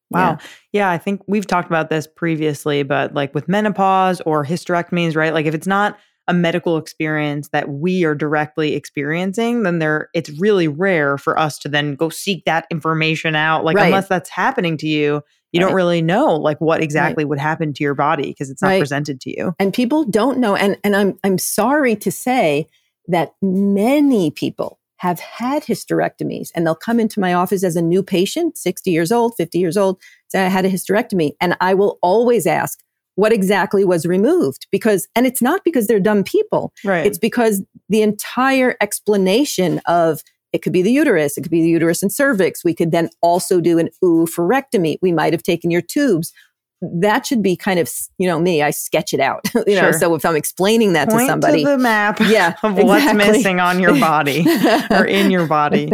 Wow. Yeah. yeah. I think we've talked about this previously, but like with menopause or hysterectomies, right? Like if it's not a medical experience that we are directly experiencing, then there it's really rare for us to then go seek that information out. Like right. unless that's happening to you, you right. don't really know like what exactly right. would happen to your body because it's not presented to you. And people don't know. And and I'm I'm sorry to say that many people have had hysterectomies and they'll come into my office as a new patient, 60 years old, 50 years old, say I had a hysterectomy. And I will always ask, what exactly was removed? Because, and it's not because they're dumb people. Right. It's because the entire explanation of it could be the uterus, it could be the uterus and cervix. We could then also do an oophorectomy. We might have taken your tubes that should be kind of you know me i sketch it out you know so if i'm explaining that Point to somebody to the map yeah of exactly. what's missing on your body or in your body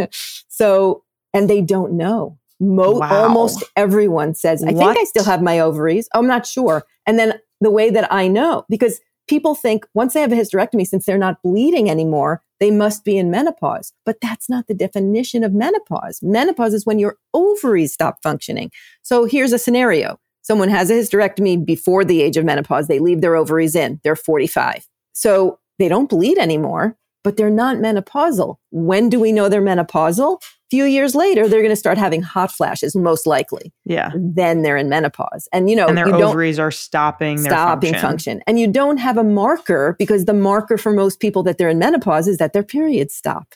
so and they don't know Mo- wow. almost everyone says i what? think i still have my ovaries i'm not sure and then the way that i know because people think once they have a hysterectomy since they're not bleeding anymore they must be in menopause but that's not the definition of menopause menopause is when your ovaries stop functioning so here's a scenario Someone has a hysterectomy before the age of menopause. They leave their ovaries in. They're 45. So they don't bleed anymore, but they're not menopausal. When do we know they're menopausal? Few years later, they're going to start having hot flashes, most likely. Yeah. Then they're in menopause. And, you know, and their ovaries are stopping stopping function. function. And you don't have a marker because the marker for most people that they're in menopause is that their periods stop.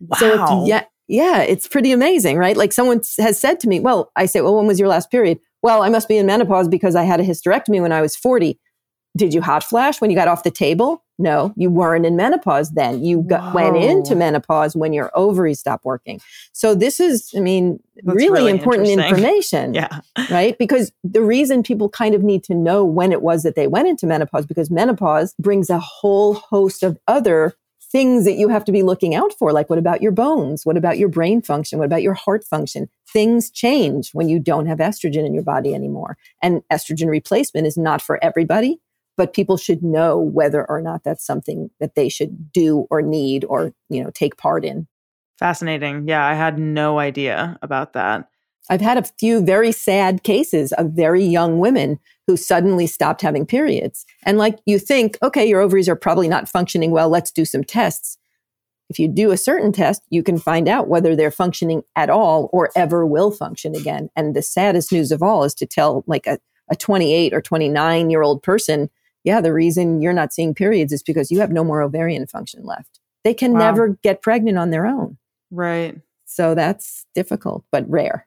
Wow. So yeah, yeah, it's pretty amazing, right? Like someone has said to me, well, I say, well, when was your last period? well, I must be in menopause because I had a hysterectomy when I was 40. Did you hot flash when you got off the table? No, you weren't in menopause then. You got, went into menopause when your ovaries stopped working. So this is, I mean, really, really important information. Yeah. Right? Because the reason people kind of need to know when it was that they went into menopause because menopause brings a whole host of other things that you have to be looking out for. Like, what about your bones? What about your brain function? What about your heart function? Things change when you don't have estrogen in your body anymore. And estrogen replacement is not for everybody, but people should know whether or not that's something that they should do or need or, you know, take part in. Fascinating. Yeah, I had no idea about that. I've had a few very sad cases of very young women who suddenly stopped having periods. And like you think, okay, your ovaries are probably not functioning well. Let's do some tests. If you do a certain test, you can find out whether they're functioning at all or ever will function again. And the saddest news of all is to tell like a, a 28 or 29 year old person, yeah, the reason you're not seeing periods is because you have no more ovarian function left. They can wow. never get pregnant on their own. Right. So that's difficult, but rare.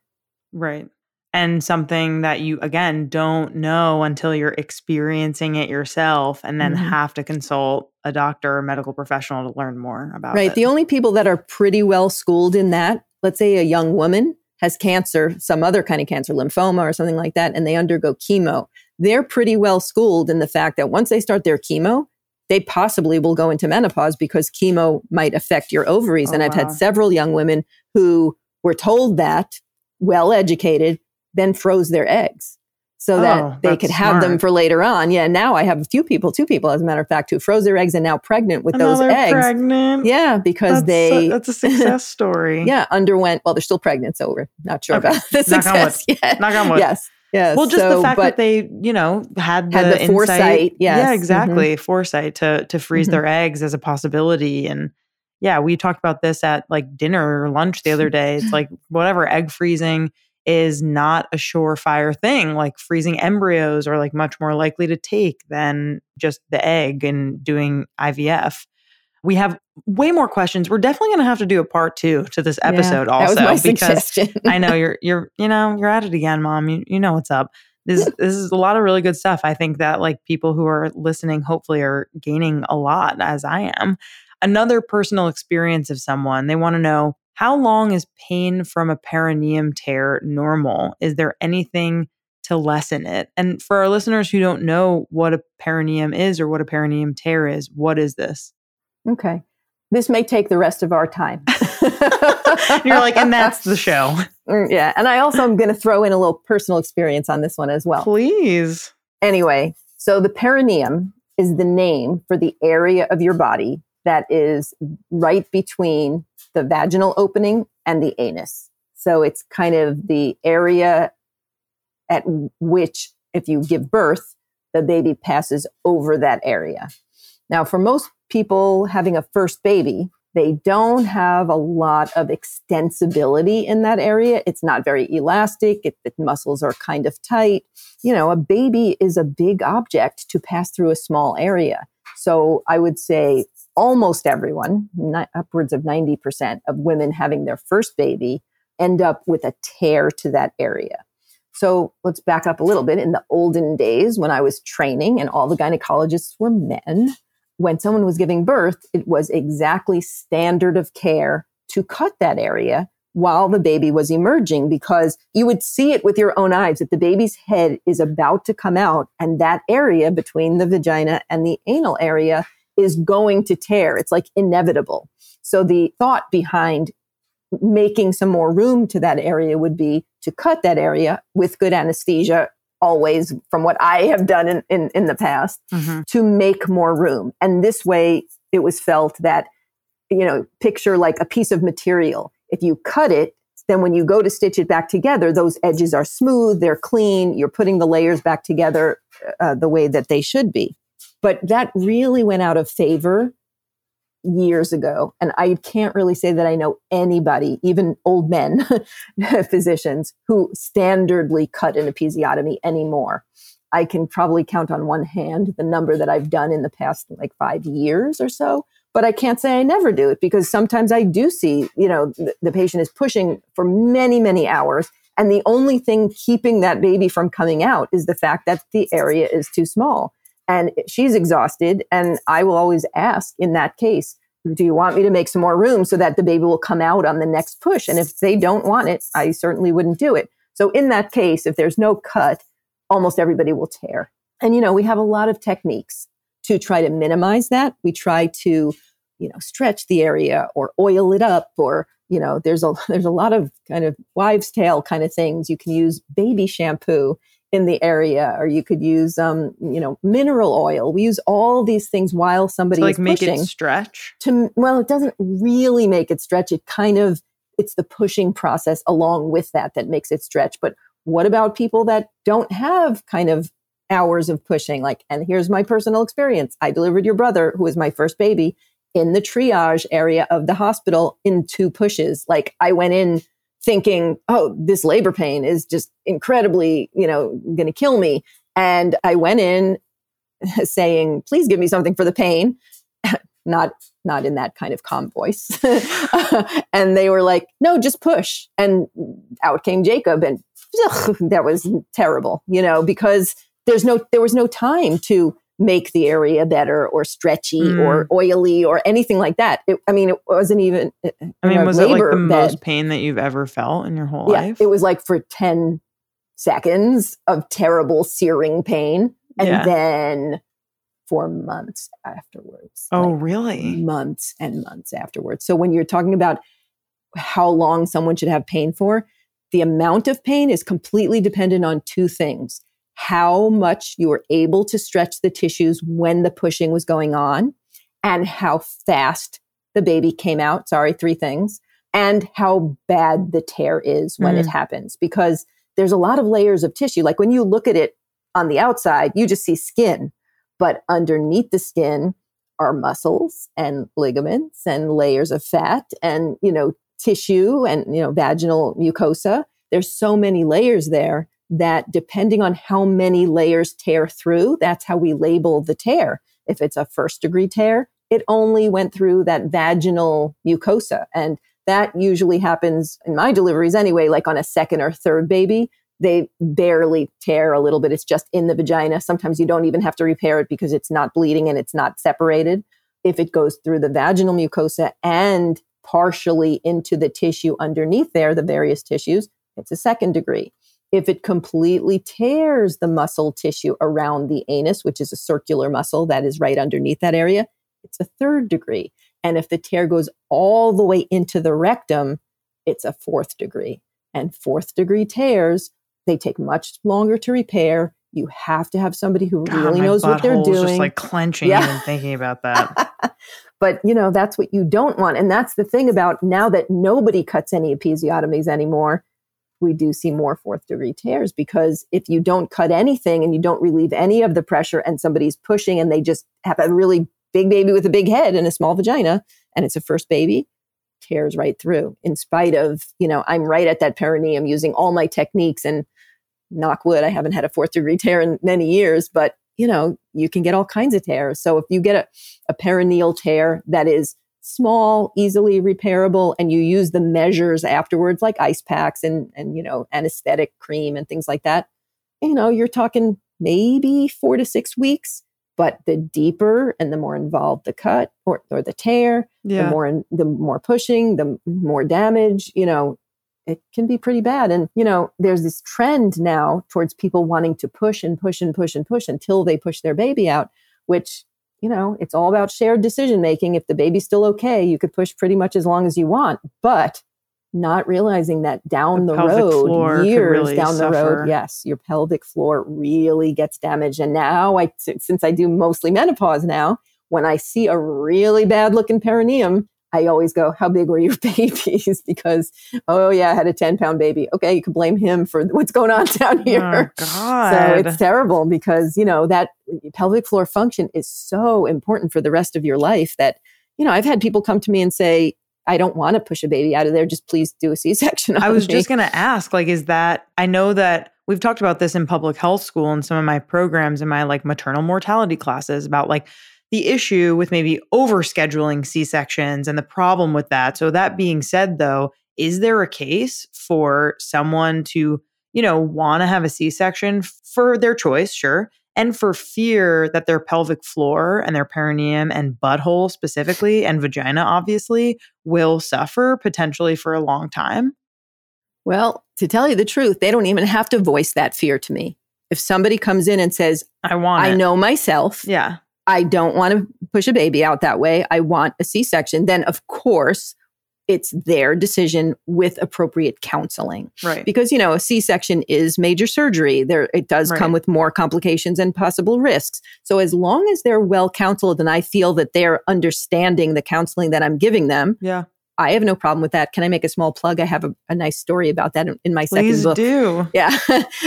Right. And something that you, again, don't know until you're experiencing it yourself and then mm-hmm. have to consult a doctor or medical professional to learn more about right. it. The only people that are pretty well schooled in that, let's say a young woman has cancer, some other kind of cancer, lymphoma or something like that, and they undergo chemo. They're pretty well schooled in the fact that once they start their chemo, they possibly will go into menopause because chemo might affect your ovaries. Oh, and I've wow. had several young women who were told that well educated, then froze their eggs so oh, that oh, they could have smart. them for later on. Yeah, now I have a few people, two people, as a matter of fact, who froze their eggs and now pregnant with those eggs. Pregnant. Yeah, because that's they a, that's a success story. yeah, underwent. Well, they're still pregnant, so we're not sure okay. about the success yet. Knock on wood. Yes. Yes. Well, just so, the fact that they, you know, had the, had the foresight. Yes. Yeah, mm-hmm. exactly. Mm-hmm. Foresight to to freeze mm-hmm. their eggs as a possibility. And yeah, we talked about this at like dinner or lunch the other day. It's like whatever egg freezing is not a surefire thing. Like freezing embryos are like much more likely to take than just the egg and doing IVF. We have way more questions. We're definitely going to have to do a part two to this episode yeah, also because I know you're you're you know you're at it again, mom. You you know what's up. This this is a lot of really good stuff. I think that like people who are listening hopefully are gaining a lot as I am. Another personal experience of someone they want to know how long is pain from a perineum tear normal? Is there anything to lessen it? And for our listeners who don't know what a perineum is or what a perineum tear is, what is this? Okay. This may take the rest of our time. You're like, and that's the show. Mm, yeah. And I also am going to throw in a little personal experience on this one as well. Please. Anyway, So the perineum is the name for the area of your body that is right between the vaginal opening and the anus. So it's kind of the area at which, if you give birth, the baby passes over that area. Now, for most people having a first baby, they don't have a lot of extensibility in that area. It's not very elastic. It, the muscles are kind of tight. You know, a baby is a big object to pass through a small area. So I would say almost everyone, upwards of 90% of women having their first baby end up with a tear to that area. So let's back up a little bit. In the olden days, when I was training and all the gynecologists were men, when someone was giving birth, it was exactly standard of care to cut that area while the baby was emerging because you would see it with your own eyes that the baby's head is about to come out and that area between the vagina and the anal area is going to tear. It's like inevitable. So the thought behind making some more room to that area would be to cut that area with good anesthesia always from what I have done in, in, in the past mm-hmm. to make more room. And this way it was felt that, you know, picture like a piece of material. If you cut it, then when you go to stitch it back together, those edges are smooth, they're clean, you're putting the layers back together uh, the way that they should be. But that really went out of favor years ago. And I can't really say that I know anybody, even old men physicians, who standardly cut an episiotomy anymore. I can probably count on one hand the number that I've done in the past like five years or so. But I can't say I never do it because sometimes I do see, you know, the, the patient is pushing for many, many hours. And the only thing keeping that baby from coming out is the fact that the area is too small and she's exhausted. And I will always ask in that case, do you want me to make some more room so that the baby will come out on the next push? And if they don't want it, I certainly wouldn't do it. So in that case, if there's no cut, almost everybody will tear. And, you know, we have a lot of techniques to try to minimize that. We try to, you know, stretch the area or oil it up or, you know, there's a, there's a lot of kind of wives' tale kind of things. You can use baby shampoo in the area, or you could use, um, you know, mineral oil. We use all these things while somebody to like is make pushing. it stretch. To well, it doesn't really make it stretch. It kind of it's the pushing process along with that that makes it stretch. But what about people that don't have kind of hours of pushing? Like, and here's my personal experience: I delivered your brother, who was my first baby, in the triage area of the hospital in two pushes. Like, I went in thinking, oh, this labor pain is just incredibly, you know, going to kill me. And I went in saying, please give me something for the pain. not not in that kind of calm voice. and they were like, no, just push. And out came Jacob and ugh, that was terrible, you know, because there's no there was no time to make the area better or stretchy mm. or oily or anything like that. It, I mean, it wasn't even. Uh, I mean, was it like the bed. most pain that you've ever felt in your whole yeah, life? It was like for 10 seconds of terrible searing pain. And yeah. then for months afterwards. Oh, like really? Months and months afterwards. So when you're talking about how long someone should have pain for, the amount of pain is completely dependent on two things how much you were able to stretch the tissues when the pushing was going on and how fast the baby came out. Sorry, three things. And how bad the tear is when mm. it happens because there's a lot of layers of tissue. Like when you look at it on the outside, you just see skin, but underneath the skin are muscles and ligaments and layers of fat and, you know, tissue and, you know, vaginal mucosa. There's so many layers there that depending on how many layers tear through, that's how we label the tear. If it's a first degree tear, it only went through that vaginal mucosa. And that usually happens in my deliveries anyway, like on a second or third baby. They barely tear a little bit. It's just in the vagina. Sometimes you don't even have to repair it because it's not bleeding and it's not separated. If it goes through the vaginal mucosa and partially into the tissue underneath there, the various tissues, it's a second degree. If it completely tears the muscle tissue around the anus, which is a circular muscle that is right underneath that area, it's a third degree. And if the tear goes all the way into the rectum, it's a fourth degree. And fourth degree tears, they take much longer to repair. You have to have somebody who God, really knows what they're doing. Just like clenching Yeah. even thinking about that. but you know that's what you don't want and that's the thing about now that nobody cuts any episiotomies anymore we do see more fourth degree tears because if you don't cut anything and you don't relieve any of the pressure and somebody's pushing and they just have a really big baby with a big head and a small vagina and it's a first baby tears right through. In spite of you know i'm right at that perineum using all my techniques and knock wood i haven't had a fourth degree tear in many years but you know you can get all kinds of tears. So if you get a, a perineal tear that is small easily repairable and you use the measures afterwards like ice packs and and you know anesthetic cream and things like that you know you're talking maybe four to six weeks but the deeper and the more involved the cut or, or the tear the more in, the more pushing the more damage you know it can be pretty bad. And you know there's this trend now towards people wanting to push and push and push and push until they push their baby out which you know it's all about shared decision making. If the baby's still okay you could push pretty much as long as you want but not realizing that down The the, road years really down the road yes your pelvic floor really gets damaged. And now i since i do mostly menopause now when i see a really bad looking perineum I always go, How big were your babies? because, oh, yeah, I had a 10 pound baby. Okay, you can blame him for what's going on down Oh here. God. So it's terrible because, you know, that pelvic floor function is so important for the rest of your life that, you know, I've had people come to me and say, I don't want to push a baby out of there. Just please do a C section. I was just going to ask like is that I know that we've talked about this in public health school and some of my programs in my like maternal mortality classes about like the issue with maybe overscheduling C-sections and the problem with that. So that being said though, is there a case for someone to, you know, want to have a C-section for their choice, sure, and for fear that their pelvic floor and their perineum and butthole specifically and vagina obviously will suffer potentially for a long time? Well, to tell you the truth, they don't even have to voice that fear to me. If somebody comes in and says, I want I it. know myself, Yeah. I don't want to push a baby out that way. I want a C section. Then, of course, it's their decision with appropriate counseling. Right. Because, you know, a C section is major surgery. There, it does Right. come with more complications and possible risks. So, as long as they're well counseled and I feel that they're understanding the counseling that I'm giving them, yeah. I have no problem with that. Can I make a small plug? I have a, a nice story about that in, in my Please second book. Please do. Yeah,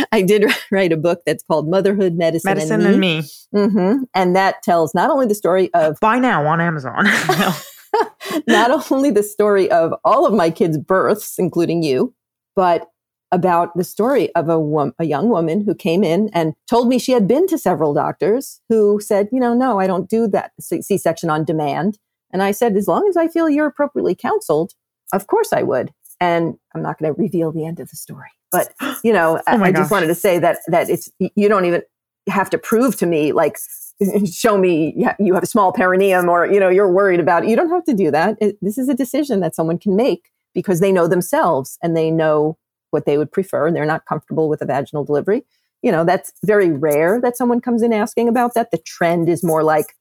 I did write a book that's called Motherhood, Medicine, Medicine and and Me. me. hmm And that tells not only the story of Buy now on Amazon. not only the story of all of my kids' births, including you, but about the story of a, wom- a young woman who came in and told me she had been to several doctors who said, you know, no, I don't do that C section on demand. And I said, as long as I feel you're appropriately counseled, of course I would. And I'm not going to reveal the end of the story, but you know, Oh I, I just wanted to say that that it's you don't even have to prove to me like show me you have a small perineum or you know you're worried about it. you don't have to do that It- this is a decision that someone can make because they know themselves and they know what they would prefer and they're not comfortable with a vaginal delivery you know that's very rare that someone comes in asking about that the trend is more like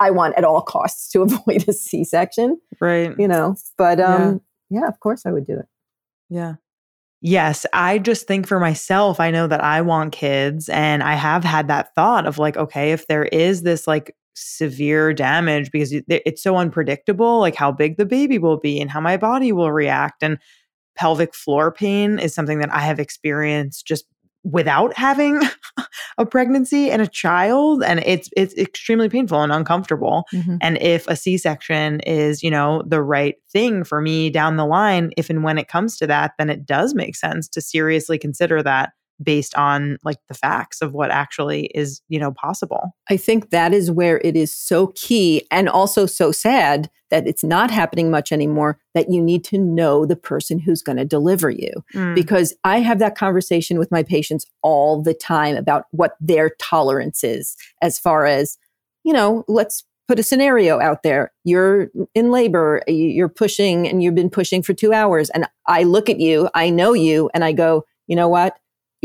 i want at all costs to avoid a c-section right. you know but um yeah, of course i would do it Yeah. Yes, I just think for myself, I know that I want kids and I have had that thought of like, okay, if there is this like severe damage because it's so unpredictable, like how big the baby will be and how my body will react. And pelvic floor pain is something that I have experienced just without having a pregnancy and a child. And it's it's extremely painful and uncomfortable. Mm-hmm. And if a C section is, you know, the right thing for me down the line, if and when it comes to that, then it does make sense to seriously consider that based on like the facts of what actually is, you know, possible. I think that is where it is so key and also so sad that it's not happening much anymore that you need to know the person who's going to deliver you. Mm. Because I have that conversation with my patients all the time about what their tolerance is as far as, you know, let's put a scenario out there. You're in labor, you're pushing and you've been pushing for two hours. And I look at you, I know you, and I go, you know what?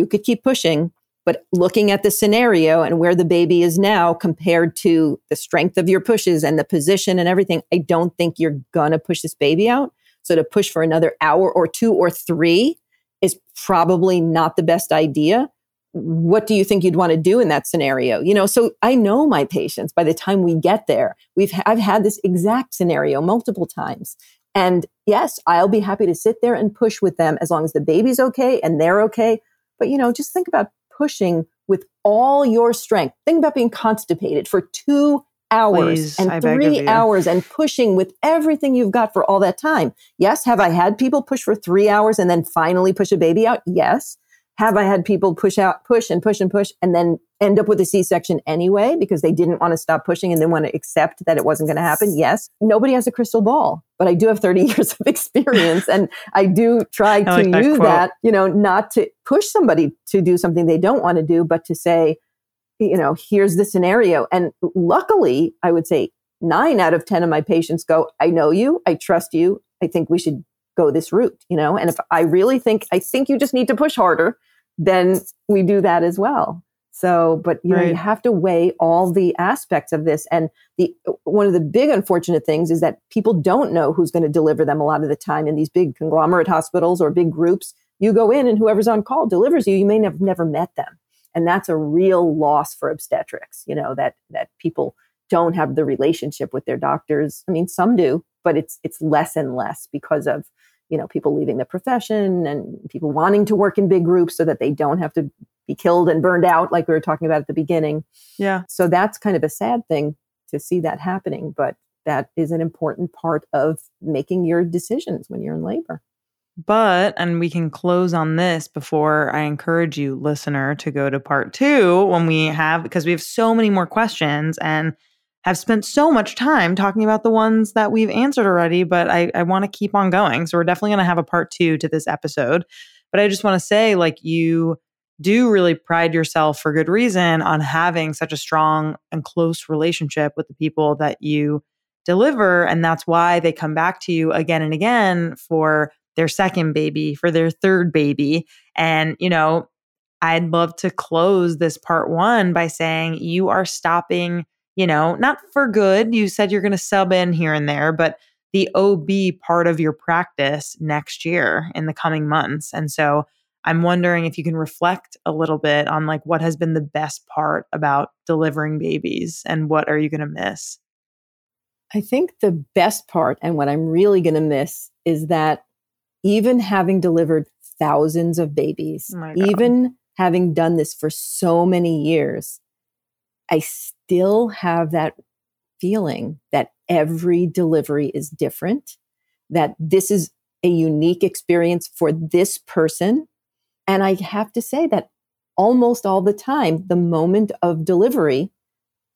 You could keep pushing, but looking at the scenario and where the baby is now compared to the strength of your pushes and the position and everything, I don't think you're gonna push this baby out. So to push for another hour or two or three is probably not the best idea. what do you think you'd want to do in that scenario you know so i know my patients by the time we get there we've i've had this exact scenario multiple times and yes i'll be happy to sit there and push with them as long as the baby's okay and they're okay but you know just think about pushing with all your strength. Think about being constipated for two hours Please, and I three hours and pushing with everything you've got for all that time. Yes have i had people push for three hours and then finally push a baby out? Yes have I had people push out, push and push and push and then end up with a C-section anyway because they didn't want to stop pushing and didn't want to accept that it wasn't going to happen? Yes. Nobody has a crystal ball, but I do have 30 years of experience and I do try to like that use quote. that, you know, not to push somebody to do something they don't want to do, but to say, you know, here's the scenario. And luckily, I would say nine out of 10 of my patients go, I know you, I trust you, I think we should go this route, you know? And if I really think, I think you just need to push harder, then we do that as well. So, but you know, you have to weigh all the aspects of this. And the one of the big unfortunate things is that people don't know who's going to deliver them a lot of the time in these big conglomerate hospitals or big groups. You go in and whoever's on call delivers you. You may have never met them. And that's a real loss for obstetrics, you know, that that people don't have the relationship with their doctors. I mean, some do, but it's it's less and less because of you know people leaving the profession and people wanting to work in big groups so that they don't have to be killed and burned out like we were talking about at the beginning Yeah. so that's kind of a sad thing to see that happening but that is an important part of making your decisions when you're in labor But, and we can close on this before I encourage you, listener, to go to part two when we have, because we have so many more questions and have spent so much time talking about the ones that we've answered already. But I, I want to keep on going. So we're definitely going to have a part two to this episode. But I just want to say, like, you do really pride yourself for good reason on having such a strong and close relationship with the people that you deliver. And that's why they come back to you again and again for their second baby, for their third baby. And, you know, I'd love to close this part one by saying you are stopping, you know, not for good. You said you're going to sub in here and there, but the OB part of your practice next year in the coming months. And so I'm wondering if you can reflect a little bit on like what has been the best part about delivering babies and what are you going to miss? I think the best part and what I'm really going to miss is that even having delivered thousands of babies, Oh even having done this for so many years, I still have that feeling that every delivery is different, that this is a unique experience for this person. And I have to say that almost all the time, the moment of delivery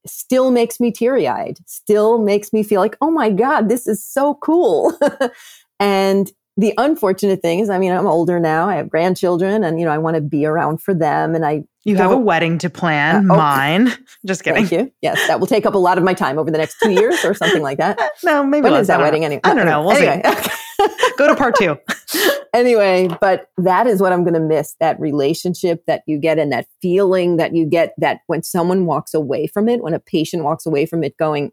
still makes me teary eyed, still makes me feel like, oh my God, this is so cool. and the unfortunate thing is, I mean, I'm older now, I have grandchildren, and, you know, I want to be around for them. And I You have a wedding to plan, Uh, oh. mine. Just kidding. Thank you. Yes, that will take up a lot of my time over the next two years or something like that. no, maybe When is that wedding know. anyway? I don't know. We'll anyway, see. Go to part two. anyway, but that is what I'm going to miss that relationship that you get and that feeling that you get that when someone walks away from it, when a patient walks away from it going,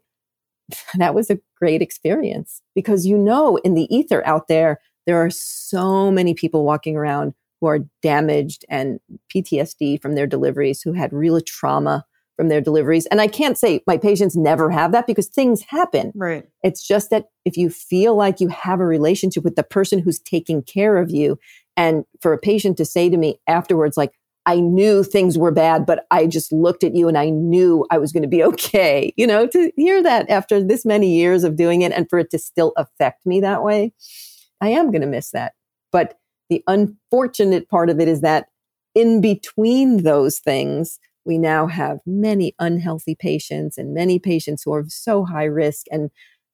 that was a great experience. Because you know, in the ether out there, there are so many people walking around who are damaged and PTSD from their deliveries, who had real trauma from their deliveries. And I can't say my patients never have that because things happen. Right. It's just that if you feel like you have a relationship with the person who's taking care of you, and for a patient to say to me afterwards, like, I knew things were bad, but I just looked at you and I knew I was going to be okay. You know, to hear that after this many years of doing it and for it to still affect me that way, I am going to miss that. But the unfortunate part of it is that in between those things, we now have many unhealthy patients and many patients who are so high risk and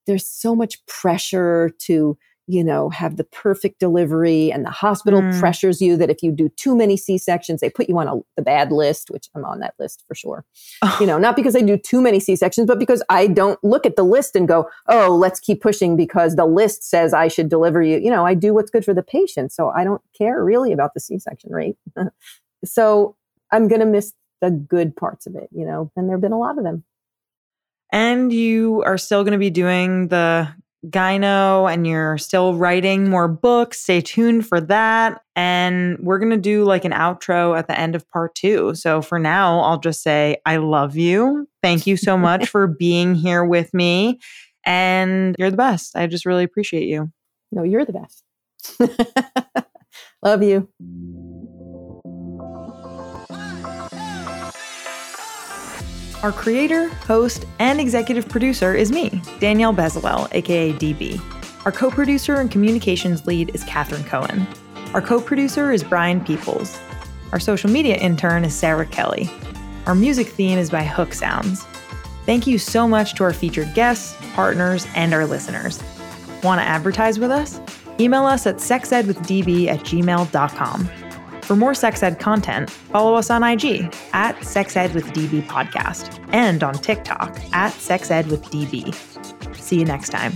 there's so much pressure to you know have the perfect delivery and the hospital Mm. pressures you that if you do too many c-sections they put you on a, the bad list which i'm on that list for sure. You know not because i do too many c-sections but because i don't look at the list and go oh let's keep pushing because the list says i should deliver you. You know i do what's good for the patient so i don't care really about the c-section rate. So i'm going to miss the good parts of it you know and there have been a lot of them. And you are still going to be doing the gyno and you're still writing more books, stay tuned for that. And we're going to do like an outro at the end of part two. So for now, I'll just say, I love you. Thank you so much for being here with me. And you're the best. I just really appreciate you. No, you're the best. love you. Our creator, host, and executive producer is me, Danielle Bezalel, aka DB. Our co producer and communications lead is Katherine Cohen. Our co producer is Brian Peoples. Our social media intern is Sarah Kelly. Our music theme is by Hook Sounds. Thank you so much to our featured guests, partners, and our listeners. Want to advertise with us? Email us at sexedwithdb at gmail.com. For more sex ed content, follow us on IG at sexedwithdb podcast and on TikTok at sexedwithdb. See you next time.